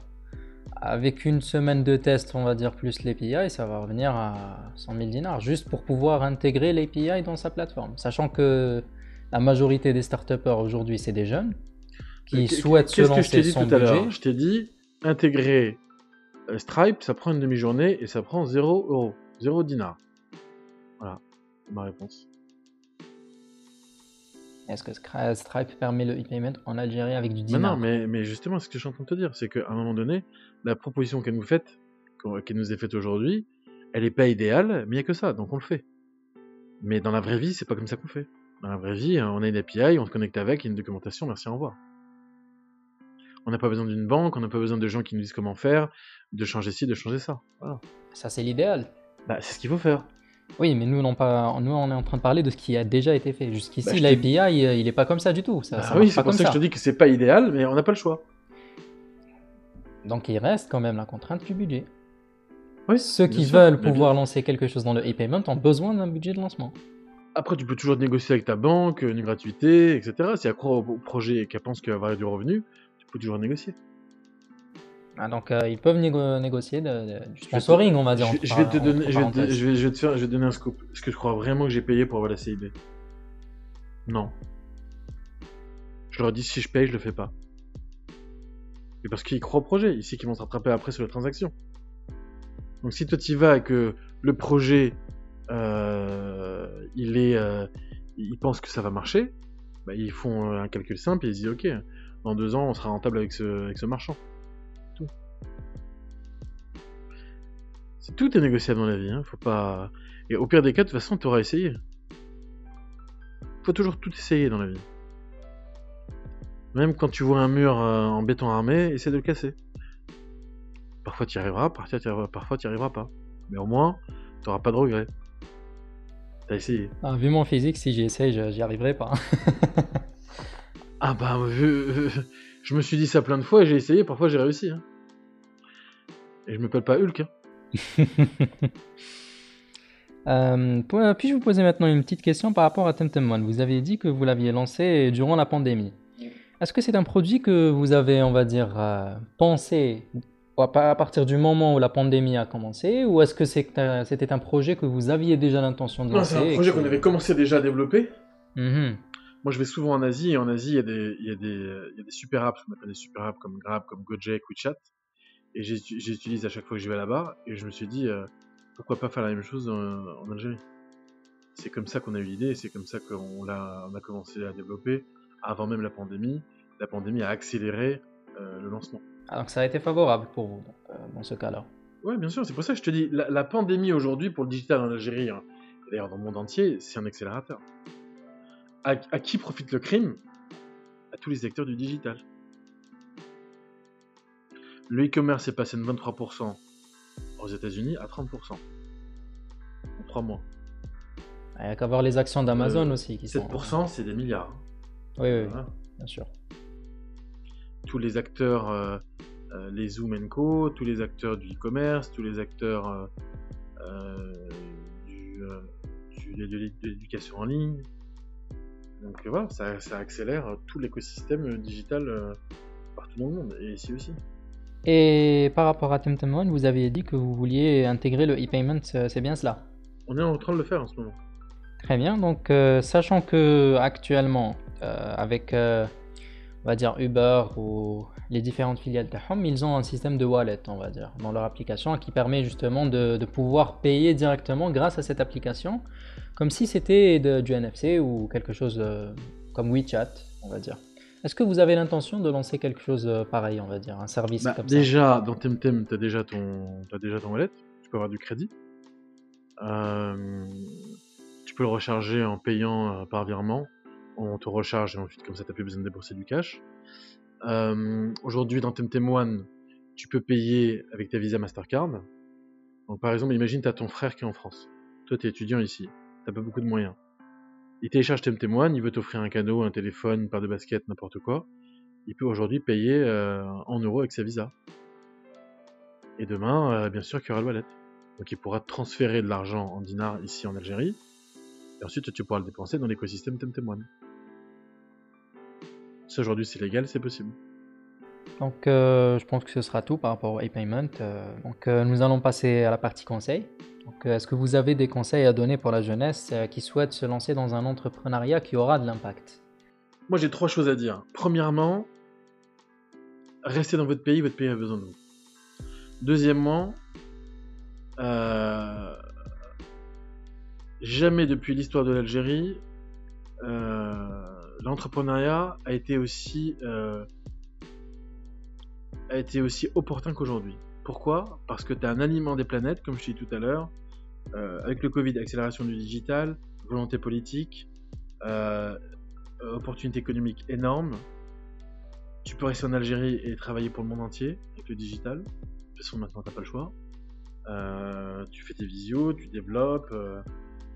avec une semaine de test, on va dire plus l'API, ça va revenir à 100 000 dinars, juste pour pouvoir intégrer l'API dans sa plateforme. Sachant que la majorité des start-upers aujourd'hui, c'est des jeunes qui qu'est- souhaitent se Qu'est-ce que je t'ai lancer dit sans tout à l'heure? Budget. Je t'ai dit, intégrer euh, Stripe, ça prend une demi-journée et ça prend 0 euros, 0 dinar. Voilà, ma réponse. Est-ce que Stripe permet le e-payment en Algérie avec du Mais dinar? non, mais, mais justement, ce que je suis en train de te dire, c'est qu'à un moment donné, la proposition qu'elle nous fait, qu'elle nous est faite aujourd'hui, elle est pas idéale, mais il n'y a que ça, donc on le fait. Mais dans la vraie vie, c'est pas comme ça qu'on fait. Dans la vraie vie, on a une API, on se connecte avec, il y a une documentation, merci, au revoir. On n'a pas besoin d'une banque, on n'a pas besoin de gens qui nous disent comment faire, de changer ci, de changer ça. Voilà. Ça, c'est l'idéal. Bah, c'est ce qu'il faut faire. Oui, mais nous, non pas... nous, on est en train de parler de ce qui a déjà été fait. Jusqu'ici, Bah, l'API, il, il est pas comme ça du tout. Ça, Bah ça oui, c'est pour comme ça que je te dis que c'est pas idéal, mais on n'a pas le choix. Donc, il reste quand même la contrainte du budget. Oui, Ceux qui sûr, veulent bien- pouvoir lancer quelque chose dans le e-payment ont besoin d'un budget de lancement. Après, tu peux toujours négocier avec ta banque, une gratuité, etc. Si elle croit au projet et qu'elle pense qu'il va y avoir du revenu, tu peux toujours négocier. Ah, donc, euh, ils peuvent négo- négocier de- de- du sponsoring, on va dire. Je, je vais te donner, je vais te, parenthèses. je vais, je vais te faire, je vais te donner un scoop. Est-ce que tu crois vraiment que j'ai payé pour avoir la CIB Non. Je leur dis si je paye, je le fais pas. Et parce qu'ils croient au projet, ici qu'ils vont se rattraper après sur la transaction. Donc si toi tu vas et que le projet, euh, il est, euh, ils pensent que ça va marcher, bah, ils font un calcul simple et ils disent ok, dans deux ans on sera rentable avec ce, avec ce marchand. Tout. C'est tout est négociable dans la vie, hein. Faut pas. Et au pire des cas, de toute façon, tu auras essayé. Faut toujours tout essayer dans la vie. Même quand tu vois un mur euh, en béton armé, essaie de le casser. Parfois tu y arriveras, parfois tu t'y arriveras pas. Mais au moins, tu n'auras pas de regrets. T'as essayé. Ah, vu mon physique, si j'essaye, je- j'y arriverai pas. Ah bah, je, je me suis dit ça plein de fois et j'ai essayé, parfois j'ai réussi. hein. Et je m'appelle pas Hulk. hein. Euh, Puis-je vous poser maintenant une petite question par rapport à Temtem One? Vous avez dit que vous l'aviez lancé durant la pandémie. Est-ce que c'est un produit que vous avez, on va dire, euh, pensé à pa- à partir du moment où la pandémie a commencé ou est-ce que c'était un projet que vous aviez déjà l'intention de Non, lancer c'est un et projet qu'on avait commencé déjà à développer. Mhm. Moi, je vais souvent en Asie, et en Asie, il y a des, il y a des, il y a des super apps, on appelle des super apps comme Grab, comme Gojek, WeChat. Et j'utilise à chaque fois que je vais là-bas, et je me suis dit, euh, pourquoi pas faire la même chose en, en Algérie? C'est comme ça qu'on a eu l'idée, et c'est comme ça qu'on on a commencé à développer avant même la pandémie. La pandémie a accéléré euh, le lancement. Alors que ça a été favorable pour vous donc, euh, dans ce cas-là. Ouais, bien sûr, c'est pour ça que je te dis, la, la pandémie aujourd'hui pour le digital en Algérie, hein, et d'ailleurs dans le monde entier, c'est un accélérateur. À, à qui profite le crime? À tous les acteurs du digital. Le e-commerce est passé de 23% aux États-Unis à 30% en 3 mois. Il n'y a qu'à voir les actions d'Amazon Euh, aussi qui sont. 7%, c'est des milliards. hein. Oui, oui, oui, bien sûr. Tous les acteurs, euh, euh, les Zoom Co, tous les acteurs du e-commerce, tous les acteurs euh, du, du- de l'é- de l'éducation en ligne. Donc voilà, ça, ça accélère tout l'écosystème digital partout dans le monde, et ici aussi. Et par rapport à Temtem One, vous aviez dit que vous vouliez intégrer le e-payment, c'est bien cela? On est en train de le faire en ce moment. Très bien, donc euh, sachant que actuellement, euh, avec euh, on va dire Uber ou les différentes filiales de Home, ils ont un système de wallet, on va dire, dans leur application qui permet justement de, de pouvoir payer directement grâce à cette application, comme si c'était du NFC ou quelque chose euh, comme WeChat, on va dire. Est-ce que vous avez l'intention de lancer quelque chose euh, pareil, on va dire, un service Bah, comme ça? déjà, dans Temtem, tu as déjà ton, t'as déjà ton wallet. Tu peux avoir du crédit. Euh, tu peux le recharger en payant par virement. On te recharge et ensuite, comme ça, tu plus besoin de débourser du cash. Euh, Aujourd'hui, dans Temtem One, tu peux payer avec ta Visa Mastercard. Donc, par exemple, imagine, tu as ton frère qui est en France. Toi, tu es étudiant ici. Tu pas beaucoup de moyens. Il télécharge Temtem il veut t'offrir un cadeau, un téléphone, une paire de baskets, n'importe quoi il peut aujourd'hui payer euh, en euros avec sa Visa. Et demain, euh, bien sûr qu'il y aura le wallet. Donc il pourra transférer de l'argent en dinars ici en Algérie. Et ensuite, tu pourras le dépenser dans l'écosystème Temtem. Aujourd'hui c'est légal, c'est possible. Donc, euh, je pense que ce sera tout par rapport au e-payment. Euh, donc, euh, nous allons passer à la partie conseil. Donc, est-ce que vous avez des conseils à donner pour la jeunesse qui souhaite se lancer dans un entrepreneuriat qui aura de l'impact? Moi j'ai trois choses à dire. Premièrement, restez dans votre pays, votre pays a besoin de vous. Deuxièmement, jamais depuis l'histoire de l'Algérie, euh, l'entrepreneuriat a été aussi euh, a été aussi opportun qu'aujourd'hui. Pourquoi? Parce que tu as un aliment des planètes, comme je dis tout à l'heure, euh, avec le Covid, accélération du digital, volonté politique, euh, opportunité économique énorme. Tu peux rester en Algérie et travailler pour le monde entier avec le digital. De toute façon, maintenant, t'as pas le choix. Tu fais tes visios, tu développes.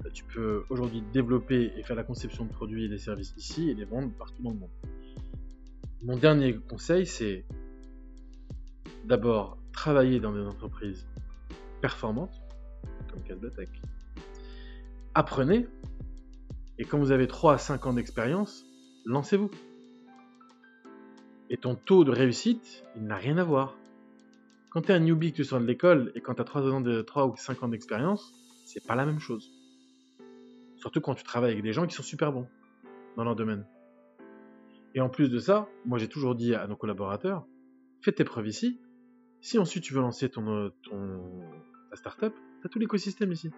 Euh, tu peux aujourd'hui développer et faire la conception de produits et des services ici et les vendre partout dans le monde. Mon dernier conseil, c'est d'abord travailler dans des entreprises performantes, comme Casbatech. Apprenez, et quand vous avez 3 à 5 ans d'expérience, lancez-vous. Et ton taux de réussite, il n'a rien à voir. Quand tu es un newbie que tu sors de l'école et quand tu as 3, ans de, 3 ou 5 ans d'expérience, c'est pas la même chose. Surtout quand tu travailles avec des gens qui sont super bons dans leur domaine. Et en plus de ça, moi j'ai toujours dit à nos collaborateurs, fais tes preuves ici. Si ensuite tu veux lancer ton, euh, ton ta startup, tu as tout l'écosystème ici.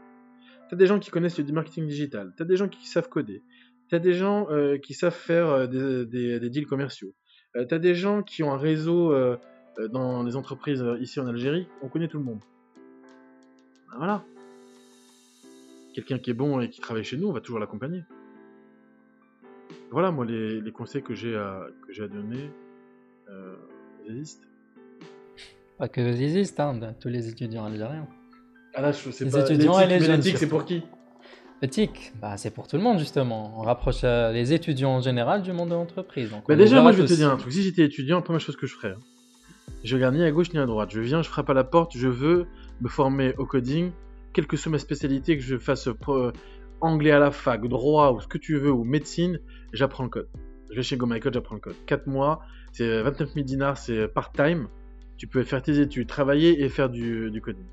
Tu as des gens qui connaissent le marketing digital, tu as des gens qui savent coder, tu as des gens euh, qui savent faire euh, des, deals commerciaux, tu as des gens qui ont un réseau dans les entreprises ici en Algérie, on connaît tout le monde. Ben voilà. Quelqu'un qui est bon et qui travaille chez nous, on va toujours l'accompagner. Voilà, moi, les, les conseils que j'ai à, que j'ai à donner, euh, ils existent. Pas que existe, hein, de tous les étudiants algériens. Ah là, je sais Les pas. étudiants et l'éthique- les jeunes, l'éthique, c'est pour qui Éthique, bah, c'est pour tout le monde justement. On rapproche euh, les étudiants en général du monde de l'entreprise. Bah déjà, moi je vais te dire un truc. Si j'étais étudiant, la première chose que je ferais, hein, je regarde ni à gauche ni à droite. Je viens, je frappe à la porte, je veux me former au coding, quelle que soit ma spécialité, que je fasse pro- anglais à la fac, droit ou ce que tu veux, ou médecine, j'apprends le code. Je vais chez Go My Code, j'apprends le code. 4 mois, c'est 29 000 dinars, c'est part-time. Tu peux faire tes études, travailler et faire du, coding.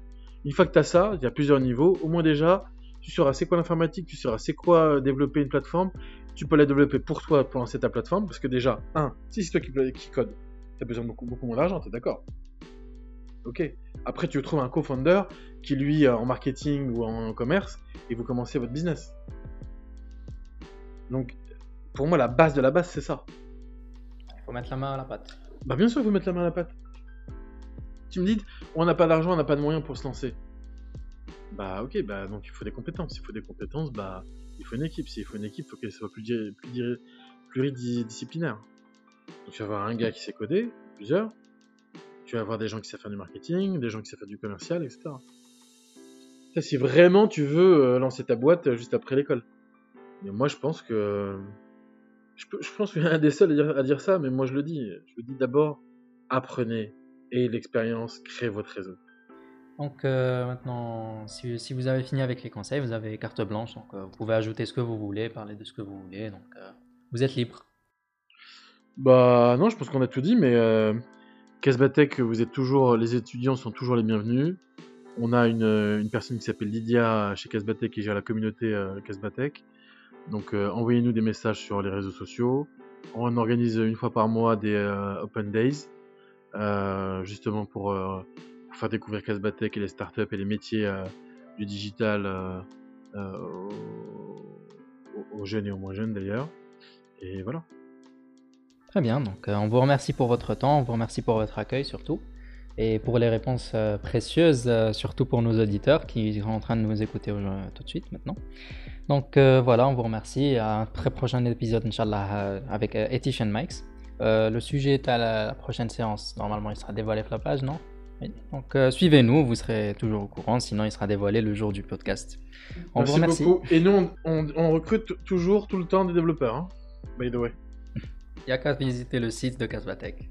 Une fois que tu as ça, il y a plusieurs niveaux. Au moins déjà, tu sauras c'est quoi l'informatique, tu sauras c'est quoi euh, développer une plateforme, tu peux la développer pour toi pour lancer ta plateforme parce que déjà, un, si c'est toi qui, qui code, tu as besoin de beaucoup, beaucoup moins d'argent, tu es d'accord ok. Après, tu trouves un co-founder qui, lui, est en marketing ou en commerce, et vous commencez votre business. Donc, pour moi, la base de la base, c'est ça. Il faut mettre la main à la pâte. Bah, bien sûr, il faut mettre la main à la pâte. Tu me dis, on n'a pas d'argent, on n'a pas de moyens pour se lancer. Bah, ok, bah, donc il faut des compétences. S'il faut des compétences, bah, il faut une équipe. S'il faut une équipe, il faut qu'elle soit plus, di- plus di- pluridisciplinaire. Donc, tu vas avoir un gars qui sait coder, plusieurs. Tu vas avoir des gens qui savent faire du marketing, des gens qui savent faire du commercial, etc. Ça, si vraiment tu veux euh, lancer ta boîte euh, juste après l'école. Moi, je pense que. Je, je pense que je suis un des seuls à dire, à dire ça, mais moi, je le dis. Je le dis d'abord, apprenez. Et l'expérience, crée votre réseau. Donc euh, maintenant, si, si vous avez fini avec les conseils, vous avez carte blanche, donc euh, vous pouvez ajouter ce que vous voulez, parler de ce que vous voulez, donc euh, vous êtes libre. Bah non, je pense qu'on a tout dit, mais Casbatech, vous êtes toujours, les étudiants sont toujours les bienvenus. On a une, euh, personne qui s'appelle Lydia chez Casbatech qui gère la communauté euh, Casbatech. Donc euh, envoyez-nous des messages sur les réseaux sociaux. On organise une fois par mois des euh, Open Days, euh, justement pour, euh, faire découvrir Casbatech et les startups et les métiers euh, du digital euh, euh, aux jeunes et aux moins jeunes d'ailleurs. Et voilà. Très bien, donc euh, on vous remercie pour votre temps, on vous remercie pour votre accueil surtout, et pour les réponses euh, précieuses, euh, surtout pour nos auditeurs qui sont en train de nous écouter tout de suite maintenant. Donc voilà, on vous remercie, à un très prochain épisode, Inch'Allah, avec Etish and Mikes. Le sujet est à la, la prochaine séance, normalement il sera dévoilé sur la page, non? Oui. Donc euh, suivez-nous, vous serez toujours au courant, sinon il sera dévoilé le jour du podcast. On vous remercie. beaucoup. Et nous, on, on- on recrute toujours, tout le temps, des développeurs. Hein by the way. A qu'à visiter le site de Casbatech.